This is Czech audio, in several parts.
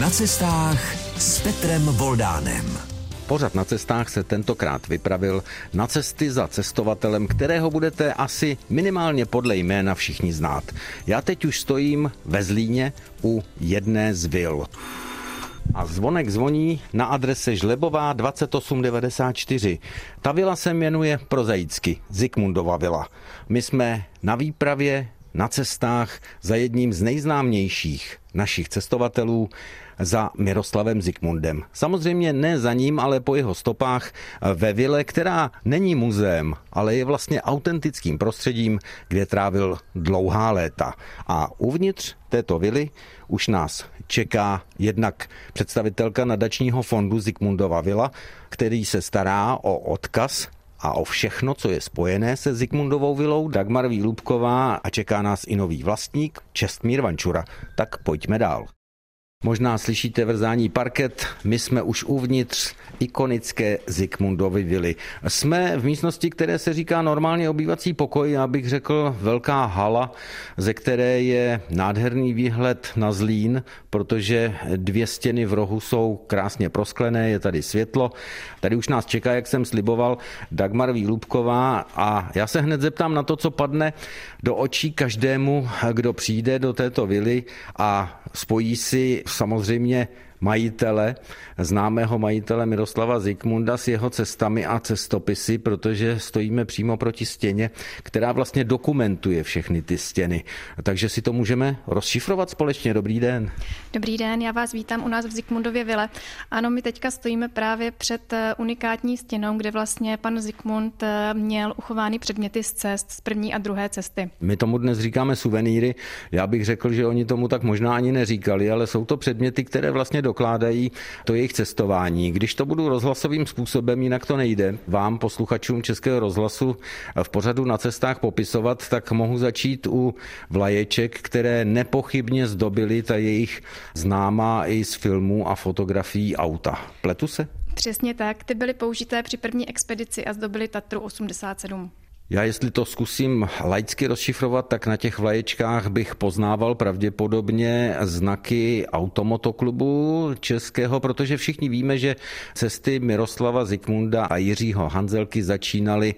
Na cestách s Petrem Voldánem. Pořad na cestách se tentokrát vypravil na cesty za cestovatelem, kterého budete asi minimálně podle jména všichni znát. Já teď už stojím ve Zlíně u jedné z vil. A zvonek zvoní na adrese Žlebová 2894. Ta vila se jmenuje prozaicky Zikmundova vila. My jsme na výpravě na cestách za jedním z nejznámějších našich cestovatelů, za Miroslavem Zikmundem. Samozřejmě ne za ním, ale po jeho stopách ve vile, která není muzeem, ale je vlastně autentickým prostředím, kde trávil dlouhá léta. A uvnitř této vily už nás čeká jednak představitelka nadačního fondu Zikmundova vila, který se stará o odkaz a o všechno, co je spojené se Zikmundovou vilou, Dagmar Výlubková a čeká nás i nový vlastník, Čestmír Vančura. Tak pojďme dál. Možná slyšíte vrzání parket, my jsme už uvnitř ikonické Zikmundovy vily. Jsme v místnosti, které se říká normálně obývací pokoj, já bych řekl velká hala, ze které je nádherný výhled na Zlín, protože dvě stěny v rohu jsou krásně prosklené, je tady světlo. Tady už nás čeká, jak jsem sliboval, Dagmar Výlubková a já se hned zeptám na to, co padne do očí každému, kdo přijde do této vily a spojí si samozřejmě majitele, známého majitele Miroslava Zikmunda s jeho cestami a cestopisy, protože stojíme přímo proti stěně, která vlastně dokumentuje všechny ty stěny. Takže si to můžeme rozšifrovat společně. Dobrý den. Dobrý den, já vás vítám u nás v Zikmundově vile. Ano, my teďka stojíme právě před eh, unikátní stěnou, kde vlastně pan Zikmund eh, měl uchovány předměty z cest, z první a druhé cesty. My tomu dnes říkáme suvenýry. Já bych řekl, že oni tomu tak možná ani neříkali, ale jsou to předměty, které vlastně dokládají to jejich cestování. Když to budu rozhlasovým způsobem, jinak to nejde, vám, posluchačům Českého rozhlasu, v pořadu na cestách popisovat, tak mohu začít u vlaječek, které nepochybně zdobily ta jejich známá i z filmů a fotografií auta. Pletu se? Přesně tak, ty byly použité při první expedici a zdobily Tatru 87. Já jestli to zkusím laicky rozšifrovat, tak na těch vlaječkách bych poznával pravděpodobně znaky automotoklubu českého, protože všichni víme, že cesty Miroslava Zikmunda a Jiřího Hanzelky začínaly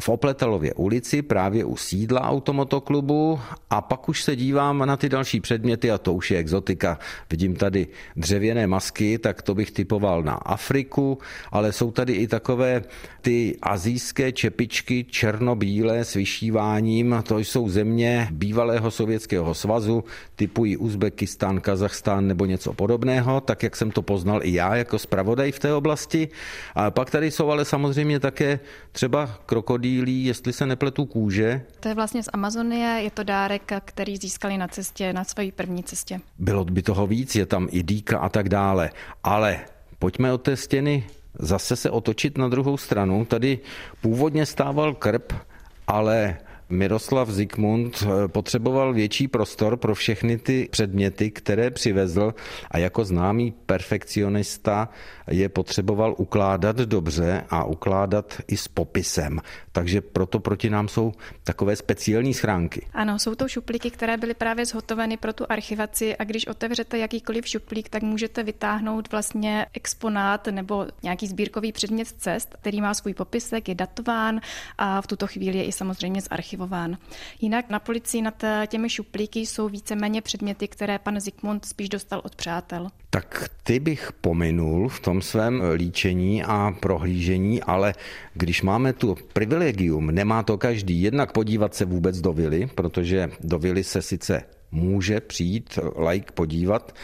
v Opletelově ulici, právě u sídla automotoklubu a pak už se dívám na ty další předměty a to už je exotika. Vidím tady dřevěné masky, tak to bych typoval na Afriku, ale jsou tady i takové ty azijské čepičky černo černo-bílé s vyšíváním. To jsou země bývalého sovětského svazu, typují Uzbekistán, Kazachstán nebo něco podobného, tak jak jsem to poznal i já jako zpravodaj v té oblasti. A pak tady jsou ale samozřejmě také třeba krokodýlí, jestli se nepletu kůže. To je vlastně z Amazonie, je to dárek, který získali na cestě, na své první cestě. Bylo by toho víc, je tam i dýka a tak dále. Ale pojďme od té stěny zase se otočit na druhou stranu. Tady původně stával krb, ale Miroslav Zikmund eh, potřeboval větší prostor pro všechny ty předměty, které přivezl a jako známý perfekcionista je potřeboval ukládat dobře a ukládat i s popisem. Takže proto proti nám jsou takové speciální schránky. Ano, jsou to šuplíky, které byly právě zhotoveny pro tu archivaci a když otevřete jakýkoliv šuplík, tak můžete vytáhnout vlastně exponát nebo nějaký sbírkový předmět cest, který má svůj popisek, je datován a v tuto chvíli je i samozřejmě zarchivován. Jinak na policii nad těmi šuplíky jsou víceméně předměty, které pan Zikmund spíš dostal od přátel. Tak ty bych pominul v tom svém líčení a prohlížení, ale když máme tu privilegium, nemá to každý, jednak podívat se vůbec do vily, protože do vily se sice může přijít like podívat,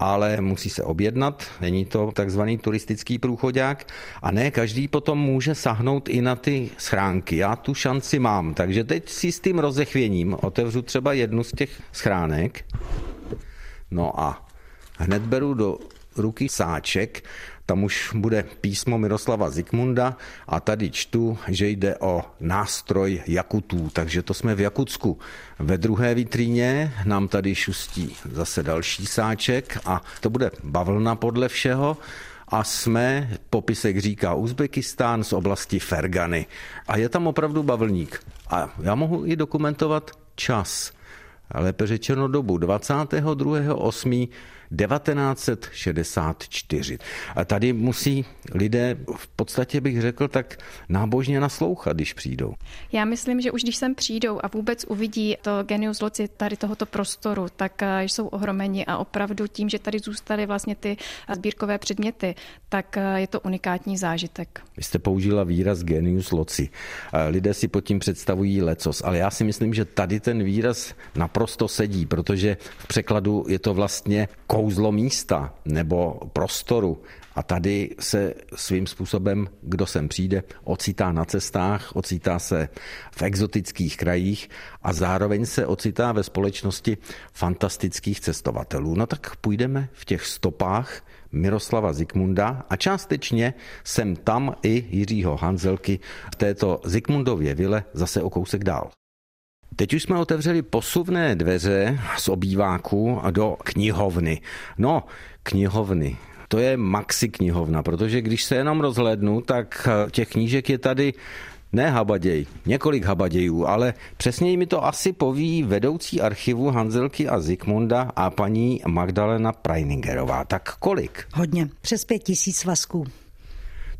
ale musí se objednat, není to takzvaný turistický průchodák a ne každý potom může sahnout i na ty schránky. Já tu šanci mám, takže teď si s tím rozechvěním otevřu třeba jednu z těch schránek. No a hned beru do ruky sáček, tam už bude písmo Miroslava Zikmunda a tady čtu, že jde o nástroj Jakutů, takže to jsme v Jakutsku. Ve druhé vitríně nám tady šustí zase další sáček a to bude bavlna podle všeho a jsme, popisek říká Uzbekistán z oblasti Fergany. A je tam opravdu bavlník. A já mohu i dokumentovat čas lépe řečeno dobu 22.8. 1964. A tady musí lidé v podstatě bych řekl tak nábožně naslouchat, když přijdou. Já myslím, že už když sem přijdou a vůbec uvidí to genius loci tady tohoto prostoru, tak eh, jsou ohromeni a opravdu tím, že tady zůstaly vlastně ty sbírkové předměty, tak eh, je to unikátní zážitek. Vy jste použila výraz genius loci. Eh, lidé si pod tím představují lecos, ale já si myslím, že tady ten výraz naprosto sedí, protože v překladu je to vlastně kouzlo místa nebo prostoru. A tady se svým způsobem, kdo sem přijde, ocitá na cestách, ocitá se v exotických krajích a zároveň se ocitá ve společnosti fantastických cestovatelů. No tak půjdeme v těch stopách Miroslava Zikmunda a částečně jsem tam i Jiřího Hanzelky v této Zikmundově vile zase o kousek dál. Teď už jsme otevřeli posuvné dveře z obýváku do knihovny. No, knihovny. To je maxi knihovna, protože když se jenom rozhlednu, tak těch knížek je tady ne habaděj, několik habadějů, ale přesněji mi to asi poví vedoucí archivu Hanzelky a Zikmunda a paní Magdalena Preiningerová. Tak kolik? Hodně, přes pět tisíc svazků.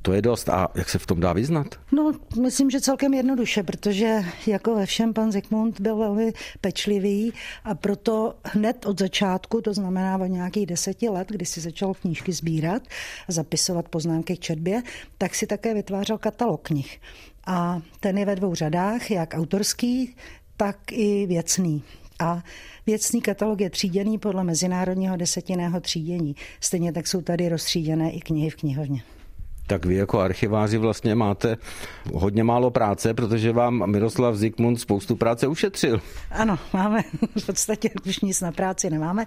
To je dost. A jak se v tom dá vyznat? No, myslím, že celkem jednoduše, protože jako ve všem pan Zikmund byl velmi pečlivý a proto hned od začátku, to znamená o nějakých deseti let, kdy si začal knížky sbírat, zapisovat poznámky k četbě, tak si také vytvářel katalog knih. A ten je ve dvou řadách, jak autorský, tak i věcný. A věcný katalog je tříděný podle mezinárodního desetinného třídění. Stejně tak jsou tady rozstříděné i knihy v knihovně tak vy jako archiváři vlastně máte hodně málo práce, protože vám Miroslav Zikmund spoustu práce ušetřil. Ano, máme v podstatě už nic na práci nemáme,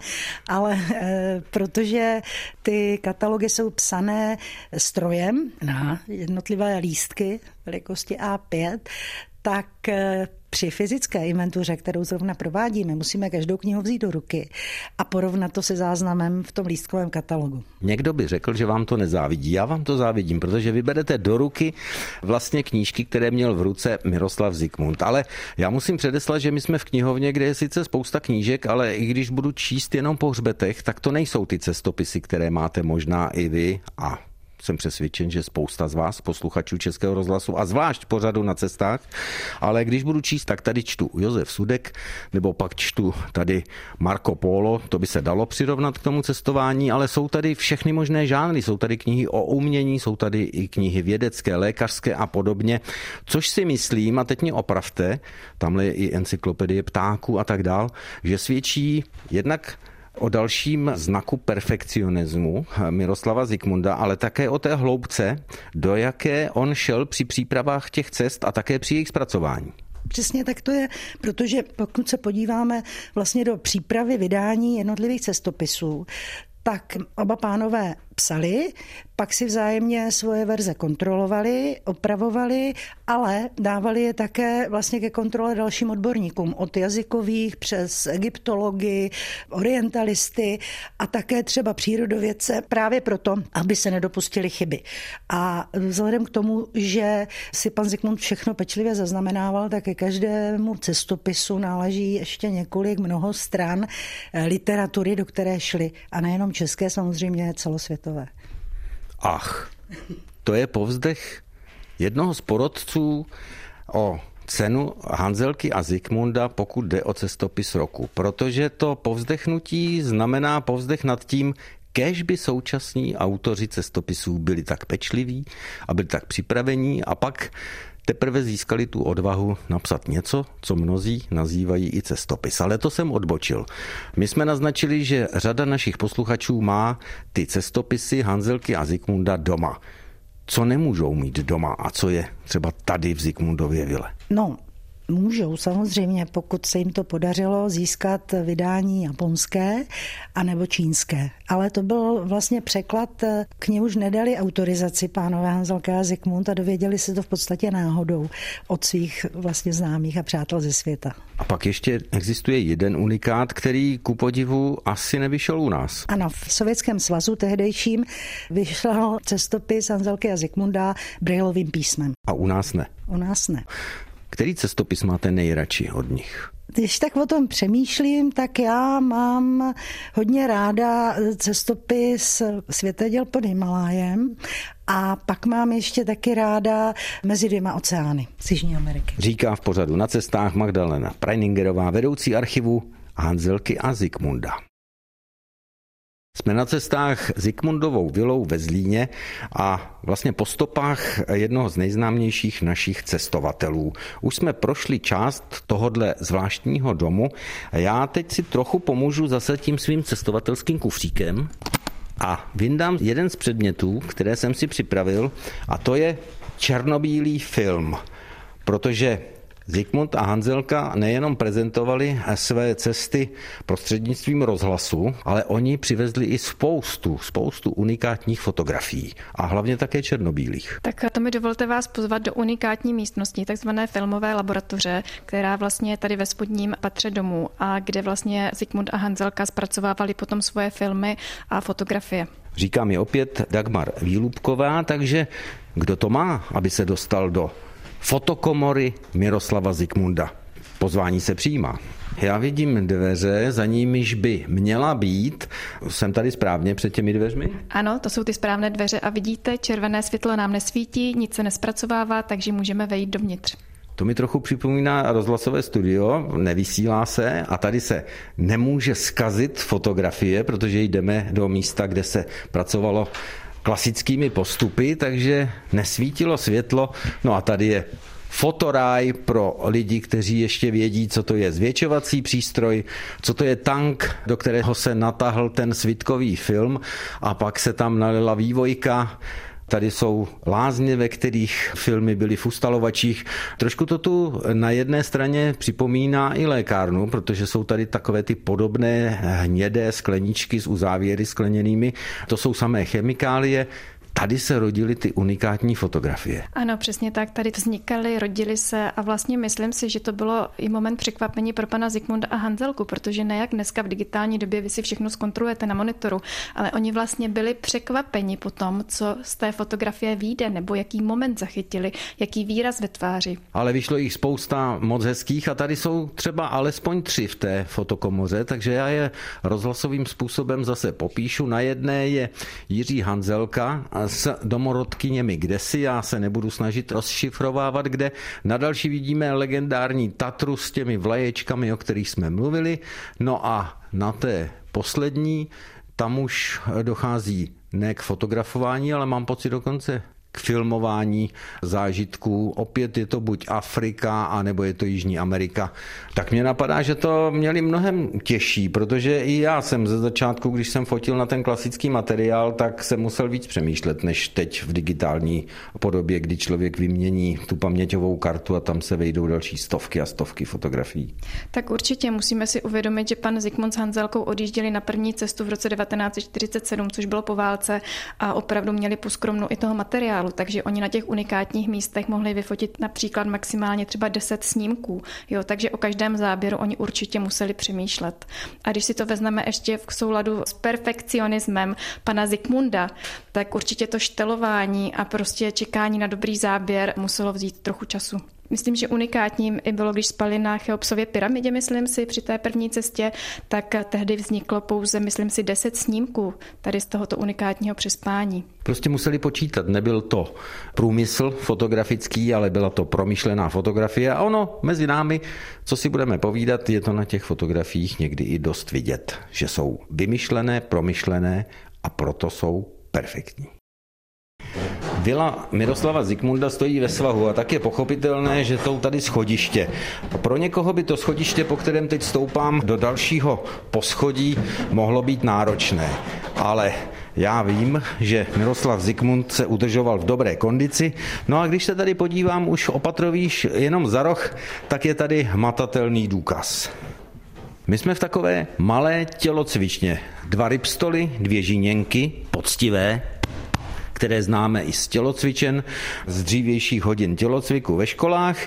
ale e, protože ty katalogy jsou psané strojem na jednotlivé lístky velikosti A5, tak e, při fyzické inventuře, kterou zrovna provádíme, musíme každou knihu vzít do ruky a porovnat to se záznamem v tom lístkovém katalogu. Někdo by řekl, že vám to nezávidí. Já vám to závidím, protože vyberete do ruky vlastně knížky, které měl v ruce Miroslav Zikmund. Ale já musím předeslat, že my jsme v knihovně, kde je sice spousta knížek, ale i když budu číst jenom po hřbetech, tak to nejsou ty cestopisy, které máte možná i vy a jsem přesvědčen, že spousta z vás, posluchačů Českého rozhlasu a zvlášť pořadu na cestách, ale když budu číst, tak tady čtu Josef Sudek, nebo pak čtu tady Marco Polo, to by se dalo přirovnat k tomu cestování, ale jsou tady všechny možné žánry, jsou tady knihy o umění, jsou tady i knihy vědecké, lékařské a podobně, což si myslím, a teď mě opravte, tamhle je i encyklopedie ptáků a tak dál, že svědčí jednak o dalším znaku perfekcionismu Miroslava Zikmunda, ale také o té hloubce, do jaké on šel při přípravách těch cest a také při jejich zpracování. Přesně tak to je, protože pokud se podíváme vlastně do přípravy vydání jednotlivých cestopisů, tak oba pánové psali, pak si vzájemně svoje verze kontrolovali, opravovali, ale dávali je také vlastně ke kontrole dalším odborníkům, od jazykových přes egyptologii, orientalisty a také třeba přírodovědce, právě proto, aby se nedopustili chyby. A vzhledem k tomu, že si pan Zikmund všechno pečlivě zaznamenával, tak ke každému cestopisu náleží ještě několik mnoho stran literatury, do které šly. A nejenom české, samozřejmě celosvětové. Ach, to je povzdech jednoho z porodců o cenu Hanzelky a Zikmunda, pokud jde o cestopis roku. Protože to povzdechnutí znamená povzdech nad tím, Kéž by současní autoři cestopisů byli tak pečliví a byli tak připravení a pak teprve získali tu odvahu napsat něco, co mnozí nazývají i cestopis. Ale to jsem odbočil. My jsme naznačili, že řada našich posluchačů má ty cestopisy Hanzelky a Zikmunda doma. Co nemůžou mít doma a co je třeba tady v Zikmundově vile? No, Můžou samozřejmě, pokud se jim to podařilo získat vydání japonské anebo čínské. Ale to byl vlastně překlad, k němuž nedali autorizaci pánové Hanzelka a Zikmund a dověděli se to v podstatě náhodou od svých vlastně známých a přátel ze světa. A pak ještě existuje jeden unikát, který ku podivu asi nevyšel u nás. Ano, v Sovětském svazu tehdejším vyšel cestopis Hanzelky a Zikmunda brailovým písmem. A u nás ne. U nás ne. Který cestopis máte nejradši od nich? Když tak o tom přemýšlím, tak já mám hodně ráda cestopis Světeděl pod Himalájem a pak mám ještě taky ráda mezi dvěma oceány z Jižní Ameriky. Říká v pořadu na cestách Magdalena Preiningerová, vedoucí archivu Hanzelky a Zikmunda. Jsme na cestách Zikmundovou vilou ve Zlíně a vlastně po stopách jednoho z nejznámějších našich cestovatelů. Už jsme prošli část tohodle zvláštního domu. Já teď si trochu pomůžu zase tím svým cestovatelským kufříkem a vyndám jeden z předmětů, které jsem si připravil a to je černobílý film, protože Zikmund a Hanzelka nejenom prezentovali své cesty prostřednictvím rozhlasu, ale oni přivezli i spoustu, spoustu unikátních fotografií a hlavně také černobílých. Tak to mi dovolte vás pozvat do unikátní místnosti, takzvané filmové laboratoře, která vlastně je tady ve spodním patře domu a kde vlastně Zikmund a Hanzelka zpracovávali potom svoje filmy a fotografie. Říká mi opět Dagmar Výlubková, takže kdo to má, aby se dostal do fotokomory Miroslava Zikmunda. Pozvání se přijímá. Já vidím dveře, za nimiž by měla být. Jsem tady správně před těmi dveřmi? Ano, to jsou ty správné dveře a vidíte, červené světlo nám nesvítí, nic se nespracovává, takže můžeme vejít dovnitř. To mi trochu připomíná rozhlasové studio, nevysílá se a tady se nemůže skazit fotografie, protože jdeme do místa, kde se pracovalo klasickými postupy, takže nesvítilo světlo. No a tady je fotoráj pro lidi, kteří ještě vědí, co to je zvětšovací přístroj, co to je tank, do kterého se natáhl ten svitkový film a pak se tam nalila vývojka Tady jsou lázně, ve kterých filmy byly v ustalovačích. Trošku to tu na jedné straně připomíná i lékárnu, protože jsou tady takové ty podobné hnědé skleničky s uzávěry skleněnými. To jsou samé chemikálie, Tady se rodily ty unikátní fotografie. Ano, přesně tak. Tady vznikaly, rodily se a vlastně myslím si, že to bylo i moment překvapení pro pana Zikmunda a Hanzelku, protože ne jak dneska v digitální době vy si všechno zkontrolujete na monitoru, ale oni vlastně byli překvapeni po tom, co z té fotografie vyjde, nebo jaký moment zachytili, jaký výraz ve tváři. Ale vyšlo jich spousta moc hezkých a tady jsou třeba alespoň tři v té fotokomoře, takže já je rozhlasovým způsobem zase popíšu. Na jedné je Jiří Hanzelka s domorodkyněmi kdesi, já se nebudu snažit rozšifrovávat kde. Na další vidíme legendární Tatru s těmi vlaječkami, o kterých jsme mluvili. No a na té poslední, tam už dochází ne k fotografování, ale mám pocit dokonce k filmování zážitků. Opět je to buď Afrika, anebo je to Jižní Amerika. Tak mě napadá, že to měli mnohem těžší, protože i já jsem ze začátku, když jsem fotil na ten klasický materiál, tak jsem musel víc přemýšlet, než teď v digitální podobě, kdy člověk vymění tu paměťovou kartu a tam se vejdou další stovky a stovky fotografií. Tak určitě musíme si uvědomit, že pan Zikmund s Hanzelkou odjížděli na první cestu v roce 1947, což bylo po válce a opravdu měli poskromnou i toho materiálu materiálu, takže oni na těch unikátních místech mohli vyfotit například maximálně třeba 10 snímků, jo, takže o každém záběru oni určitě museli přemýšlet. A když si to vezmeme ještě v souladu s perfekcionismem pana Zikmunda, tak určitě to štelování a prostě čekání na dobrý záběr muselo vzít trochu času. Myslím, že unikátním i bylo, když spali na Cheopsově pyramidě, myslím si, při té první cestě, tak tehdy vzniklo pouze, myslím si, deset snímků tady z tohoto unikátního přespání. Prostě museli počítat, nebyl to průmysl fotografický, ale byla to promyšlená fotografie a ono mezi námi, co si budeme povídat, je to na těch fotografiích někdy i dost vidět, že jsou vymyšlené, promyšlené a proto jsou perfektní. Vila Miroslava Zikmunda stojí ve svahu a tak je pochopitelné, že jsou tady schodiště. Pro někoho by to schodiště, po kterém teď stoupám do dalšího poschodí, mohlo být náročné. Ale já vím, že Miroslav Zikmund se udržoval v dobré kondici, no a když se tady podívám už opatrovíš jenom za roh, tak je tady hmatatelný důkaz. My jsme v takové malé tělocvičně. Dva rybstoly, dvě žíněnky, poctivé, které známe i z tělocvičen, z dřívějších hodin tělocviku ve školách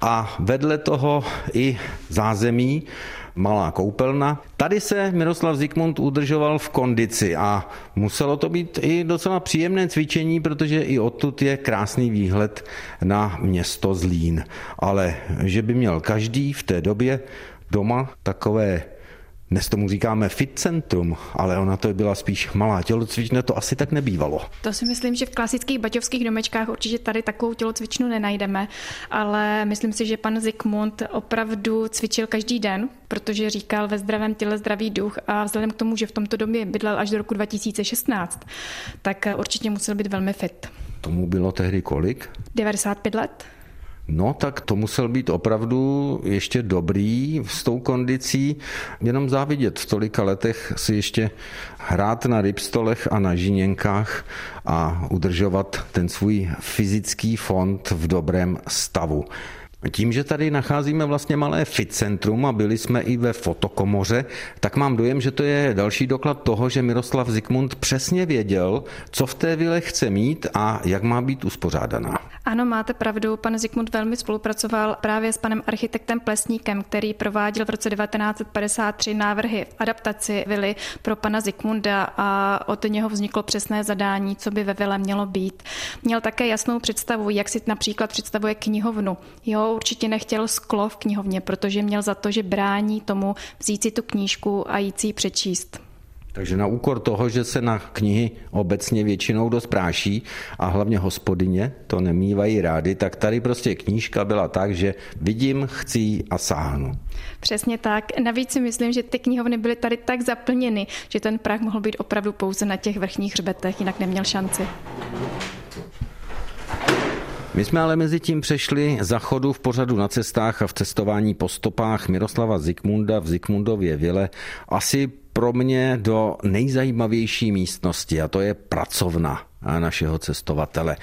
a vedle toho i zázemí, malá koupelna. Tady se Miroslav Zikmund udržoval v kondici a muselo to být i docela příjemné cvičení, protože i odtud je krásný výhled na město Zlín. Ale že by měl každý v té době doma takové dnes tomu říkáme fit centrum, ale ona to byla spíš malá tělocvična, to asi tak nebývalo. To si myslím, že v klasických baťovských domečkách určitě tady takovou tělocvičnu nenajdeme, ale myslím si, že pan Zikmund opravdu cvičil každý den, protože říkal ve zdravém těle zdravý duch a vzhledem k tomu, že v tomto domě bydlel až do roku 2016, tak určitě musel být velmi fit. Tomu bylo tehdy kolik? 95 let. No, tak to musel být opravdu ještě dobrý s tou kondicí. Jenom závidět v tolika letech si ještě hrát na rybstolech a na žiněnkách a udržovat ten svůj fyzický fond v dobrém stavu. Tím, že tady nacházíme vlastně malé fit centrum a byli jsme i ve fotokomoře, tak mám dojem, že to je další doklad toho, že Miroslav Zikmund přesně věděl, co v té vile chce mít a jak má být uspořádaná. Ano, máte pravdu. Pan Zikmund velmi spolupracoval právě s panem architektem Plesníkem, který prováděl v roce 1953 návrhy v adaptaci vily pro pana Zikmunda a od něho vzniklo přesné zadání, co by ve vile mělo být. Měl také jasnou představu, jak si například představuje knihovnu. Jo, určitě nechtěl sklo v knihovně, protože měl za to, že brání tomu vzít si tu knížku a jít si ji přečíst. Takže na úkor toho, že se na knihy obecně většinou dost práší a hlavně hospodyně to nemývají rády, tak tady prostě knížka byla tak, že vidím, chci a sáhnu. Přesně tak. Navíc si myslím, že ty knihovny byly tady tak zaplněny, že ten prach mohl být opravdu pouze na těch vrchních hřbetech, jinak neměl šanci. My jsme ale mezi tím přešli za chodu v pořadu na cestách a v cestování po stopách Miroslava Zikmunda v Zikmundově vile asi pro mě do nejzajímavější místnosti a to je pracovna našeho cestovatele.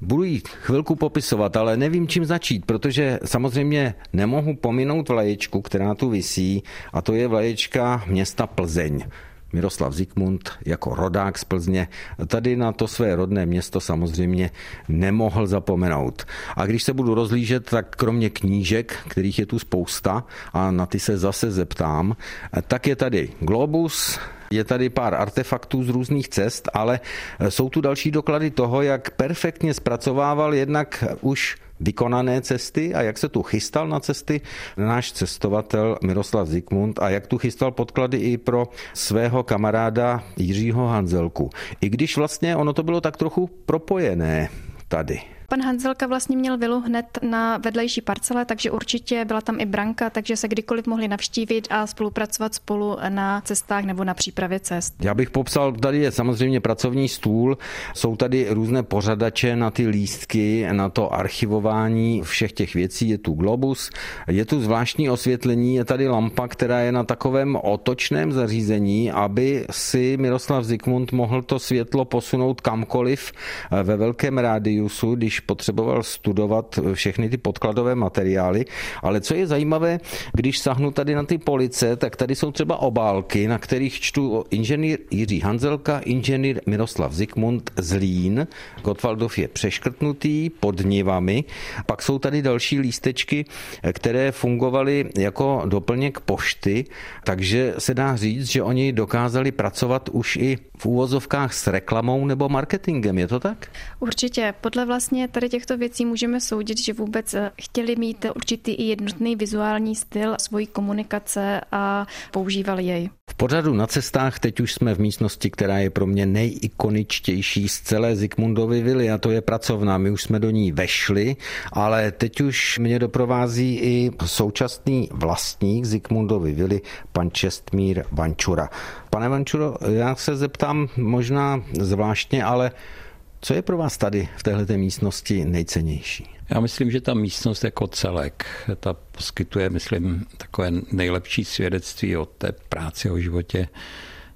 Budu ji chvilku popisovat, ale nevím, čím začít, protože samozřejmě nemohu pominout vlaječku, která tu visí, a to je vlaječka města Plzeň. Miroslav Zikmund jako rodák z Plzně tady na to své rodné město samozřejmě nemohl zapomenout. A když se budu rozlížet, tak kromě knížek, kterých je tu spousta a na ty se zase zeptám, tak je tady Globus, je tady pár artefaktů z různých cest, ale jsou tu další doklady toho, jak perfektně zpracovával jednak už vykonané cesty a jak se tu chystal na cesty náš cestovatel Miroslav Zikmund a jak tu chystal podklady i pro svého kamaráda Jiřího Hanzelku. I když vlastně ono to bylo tak trochu propojené tady. Pan Hanzelka vlastně měl vilu hned na vedlejší parcele, takže určitě byla tam i branka, takže se kdykoliv mohli navštívit a spolupracovat spolu na cestách nebo na přípravě cest. Já bych popsal, tady je samozřejmě pracovní stůl, jsou tady různé pořadače na ty lístky, na to archivování všech těch věcí, je tu globus, je tu zvláštní osvětlení, je tady lampa, která je na takovém otočném zařízení, aby si Miroslav Zikmund mohl to světlo posunout kamkoliv ve velkém rádiusu, když potřeboval studovat všechny ty podkladové materiály, ale co je zajímavé, když sahnu tady na ty police, tak tady jsou třeba obálky, na kterých čtu inženýr Jiří Hanzelka, inženýr Miroslav Zikmund Zlín, Gotwaldov je přeškrtnutý pod nivami, pak jsou tady další lístečky, které fungovaly jako doplněk pošty, takže se dá říct, že oni dokázali pracovat už i v úvozovkách s reklamou nebo marketingem, je to tak? Určitě. Podle vlastně tady těchto věcí můžeme soudit, že vůbec eh, chtěli mít určitý i jednotný vizuální styl svojí komunikace a používali jej. V pořadu na cestách teď už jsme v místnosti, která je pro mě nejikoničtější z celé Zikmundovy vily a to je pracovná. My už jsme do ní vešli, ale teď už mě doprovází i současný vlastník Zikmundovy vily, pan Čestmír Vančura. Pane Vančuro, já se zeptám možná zvláštně, ale co je pro vás tady v této místnosti nejcennější? Já myslím, že ta místnost jako celek, ta poskytuje, myslím, takové nejlepší svědectví o té práci, o životě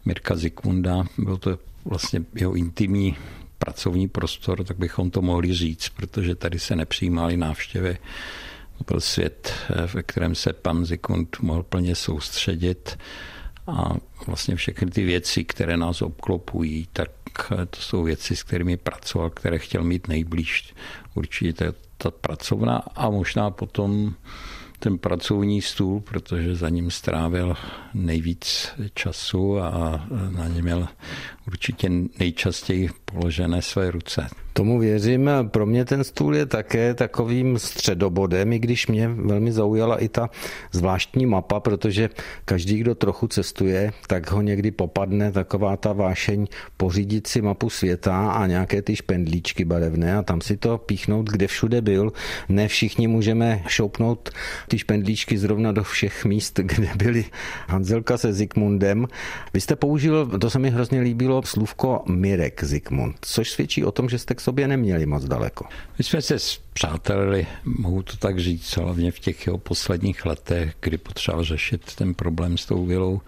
Mirka Zikmunda. Byl to vlastně jeho intimní pracovní prostor, tak bychom to mohli říct, protože tady se nepřijímaly návštěvy. To byl svět, ve kterém se pan Zikmund mohl plně soustředit a vlastně všechny ty věci, které nás obklopují, tak to jsou věci, s kterými pracoval, které chtěl mít nejblíž. Určitě ta pracovna a možná potom ten pracovní stůl, protože za ním strávil nejvíc času a na něm měl určitě nejčastěji vložené své ruce. Tomu věřím. Pro mě ten stůl je také takovým středobodem, i když mě velmi zaujala i ta zvláštní mapa, protože každý, kdo trochu cestuje, tak ho někdy popadne taková ta vášeň pořídit si mapu světa a nějaké ty špendlíčky barevné a tam si to píchnout, kde všude byl. Ne všichni můžeme šoupnout ty špendlíčky zrovna do všech míst, kde byli Hanzelka se Zikmundem. Vy jste použil, to se mi hrozně líbilo, slůvko Mirek Zikmund, což svědčí o tom, že jste k sobě neměli moc daleko. My jsme se zpřátelili, mohu to tak říct, hlavně v těch jeho posledních letech, kdy potřeboval řešit ten problém s tou vilou.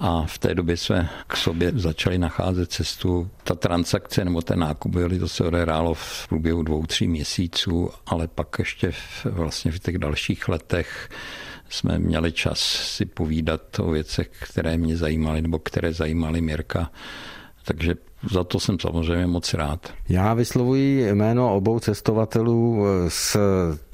A v té době jsme k sobě začali nacházet cestu. Ta transakce nebo ten nákup byly, to se odehrálo v průběhu dvou, tří měsíců, ale pak ještě v, vlastně v těch dalších letech jsme měli čas si povídat o věcech, které mě zajímaly nebo které zajímaly Mirka. Takže za to jsem samozřejmě moc rád. Já vyslovuji jméno obou cestovatelů eh, s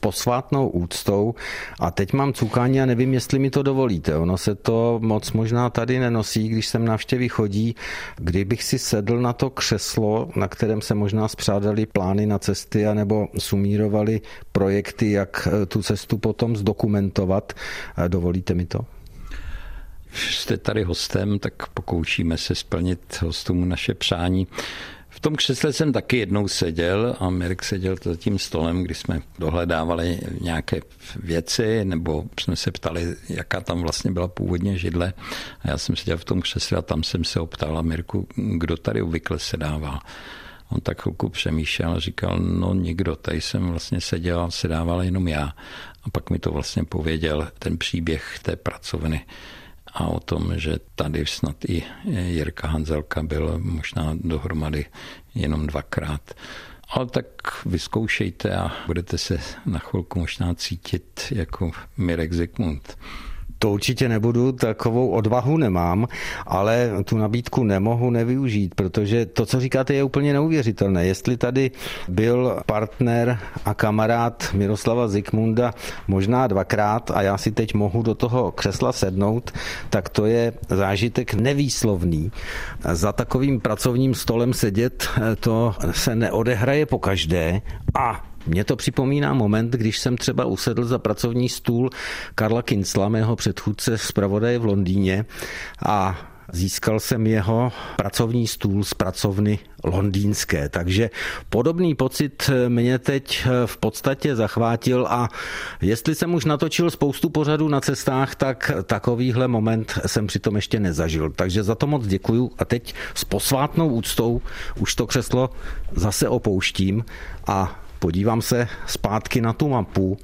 posvátnou úctou a teď mám cukání a nevím, jestli mi to dovolíte. Ono se to moc možná tady nenosí, když sem návštěvy chodí. Kdybych si sedl na to křeslo, na kterém se možná spřádali plány na cesty anebo sumírovali projekty, jak eh, tu cestu potom zdokumentovat, eh, dovolíte mi to? Jste tady hostem, tak pokoušíme se splnit hostům naše přání. V tom křesle jsem taky jednou seděl a Mirek seděl za tím stolem, kdy jsme dohledávali nějaké věci, nebo jsme se ptali, jaká tam vlastně byla původně židle. A já jsem seděl v tom křesle a tam jsem se optal a Mirku, kdo tady obvykle sedává. On tak chvilku přemýšlel a říkal, no nikdo, tady jsem vlastně seděl a sedával jenom já. A pak mi to vlastně pověděl, ten příběh té pracovny a o tom, že tady snad i Jirka Hanzelka byl možná dohromady jenom dvakrát. Ale tak vyzkoušejte a budete se na chvilku možná cítit jako Mirek Zikmund. To určitě nebudu, takovou odvahu nemám, ale tu nabídku nemohu nevyužít, protože to, co říkáte, je úplně neuvěřitelné. Jestli tady byl partner a kamarád Miroslava Zikmunda možná dvakrát a já si teď mohu do toho křesla sednout, tak to je zážitek nevýslovný. Za takovým pracovním stolem sedět, to se neodehraje po každé a mně to připomíná moment, když jsem třeba usedl za pracovní stůl Karla Kincla, mého předchůdce z pravodaje v Londýně a Získal jsem jeho pracovní stůl z pracovny londýnské, takže podobný pocit mě teď v podstatě zachvátil a jestli jsem už natočil spoustu pořadů na cestách, tak takovýhle moment jsem přitom ještě nezažil. Takže za to moc děkuju a teď s posvátnou úctou už to křeslo zase opouštím a podívám se zpátky na tu mapu,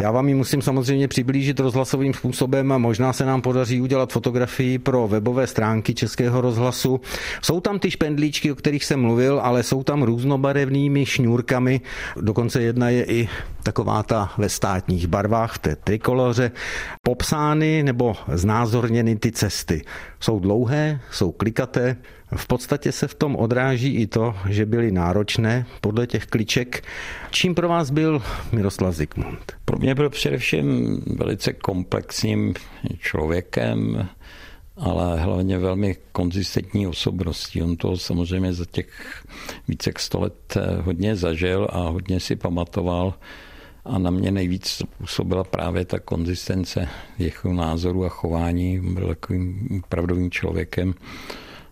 já vám ji musím samozřejmě přiblížit rozhlasovým způsobem možná se nám podaří udělat fotografii pro webové stránky Českého rozhlasu. Jsou tam ty špendlíčky, o kterých jsem mluvil, ale jsou tam různobarevnými šňůrkami. Dokonce jedna je i taková ta ve státních barvách, v té trikoloře, popsány nebo znázorněny ty cesty. Jsou dlouhé, jsou klikaté, v podstatě se v tom odráží i to, že byly náročné podle těch kliček. Čím pro vás byl Miroslav Zikmund? Pro mě byl především velice komplexním člověkem, ale hlavně velmi konzistentní osobností. On to samozřejmě za těch více jak sto let hodně zažil a hodně si pamatoval a na mě nejvíc působila právě ta konzistence jeho názoru a chování. Byl takovým pravdovým člověkem,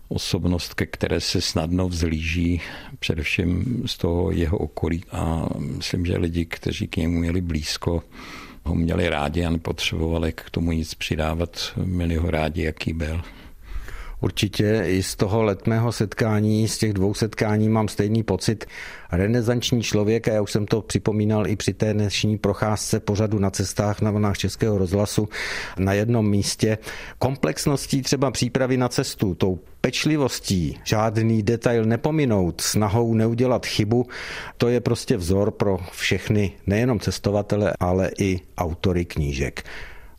osobnost, ke které se snadno vzlíží, především z toho jeho okolí. A myslím, že lidi, kteří k němu měli blízko, ho měli rádi a nepotřebovali k tomu nic přidávat, měli ho rádi, jaký byl. Určitě i z toho letmého setkání, z těch dvou setkání mám stejný pocit. Renesanční člověk, a já už jsem to připomínal i při té dnešní procházce pořadu na cestách na vlnách Českého rozhlasu na jednom místě. Komplexností třeba přípravy na cestu, tou pečlivostí, žádný detail nepominout, snahou neudělat chybu, to je prostě vzor pro všechny, nejenom cestovatele, ale i autory knížek.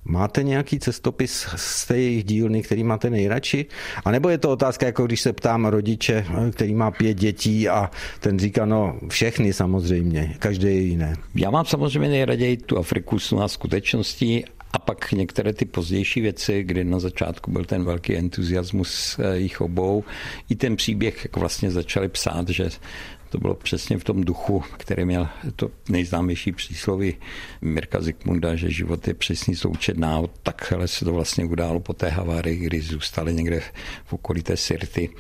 Máte nějaký cestopis z té jejich dílny, který máte nejradši? A nebo je to otázka, jako když se ptám rodiče, který má pět dětí a ten říká, no všechny samozřejmě, každé je jiné. Já mám samozřejmě nejraději tu Afriku s skutečností A pak některé ty pozdější věci, kdy na začátku byl ten velký entuziasmus eh, jich obou, i ten příběh, jak vlastně začali psát, že to bylo přesně v tom duchu, který měl to nejznámější přísloví Mirka Zikmunda, že život je přesný součet náhod. Takhle se to vlastně událo po té havárii, kdy zůstali někde v okolí té Sirty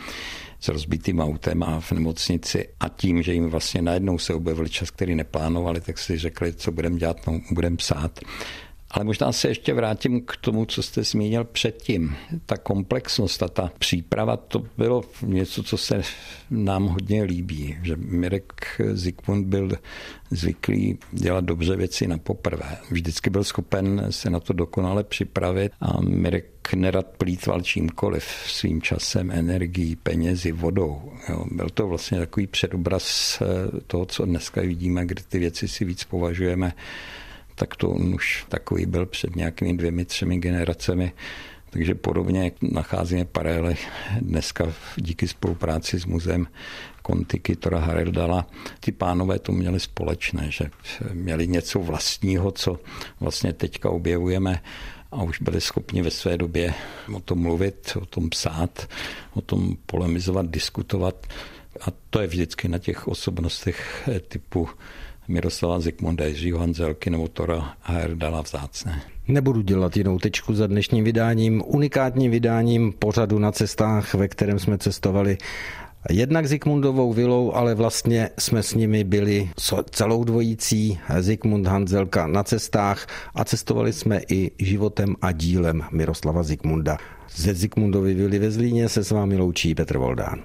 s rozbitým autem a v nemocnici a tím, že jim vlastně najednou se objevil čas, který neplánovali, tak si řekli, co budeme dělat, no, budeme psát. Ale možná se ještě vrátím k tomu, co jste zmínil předtím. Ta komplexnost a ta příprava, to bylo něco, co se nám hodně líbí. Že Mirek Zikmund byl zvyklý dělat dobře věci na poprvé. Vždycky byl schopen se na to dokonale připravit a Mirek nerad plítval čímkoliv svým časem, energií, penězi, vodou. Jo. Byl to vlastně takový předobraz eh, toho, co dneska vidíme, kde ty věci si víc považujeme tak to už takový byl před nějakými dvěmi, třemi generacemi. Takže podobně nacházíme paralely dneska díky spolupráci s muzeem Kontiky Tora Harerdala. Ty pánové to měli společné, že měli něco vlastního, co vlastně teďka objevujeme a už byli schopni ve své době o tom mluvit, o tom psát, o tom polemizovat, diskutovat. A to je vždycky na těch osobnostech typu Miroslava Zikmunda, Jiřího Hanzelky nebo Tora Herdala vzácné. Nebudu dělat jinou tečku za dnešním vydáním, unikátním vydáním pořadu na cestách, ve kterém jsme cestovali jednak Zikmundovou vilou, ale vlastně jsme s nimi byli celou dvojící Zikmund Hanzelka na cestách a cestovali jsme i životem a dílem Miroslava Zikmunda. Ze Zikmundovy vily ve Zlíně se s vámi loučí Petr Voldán.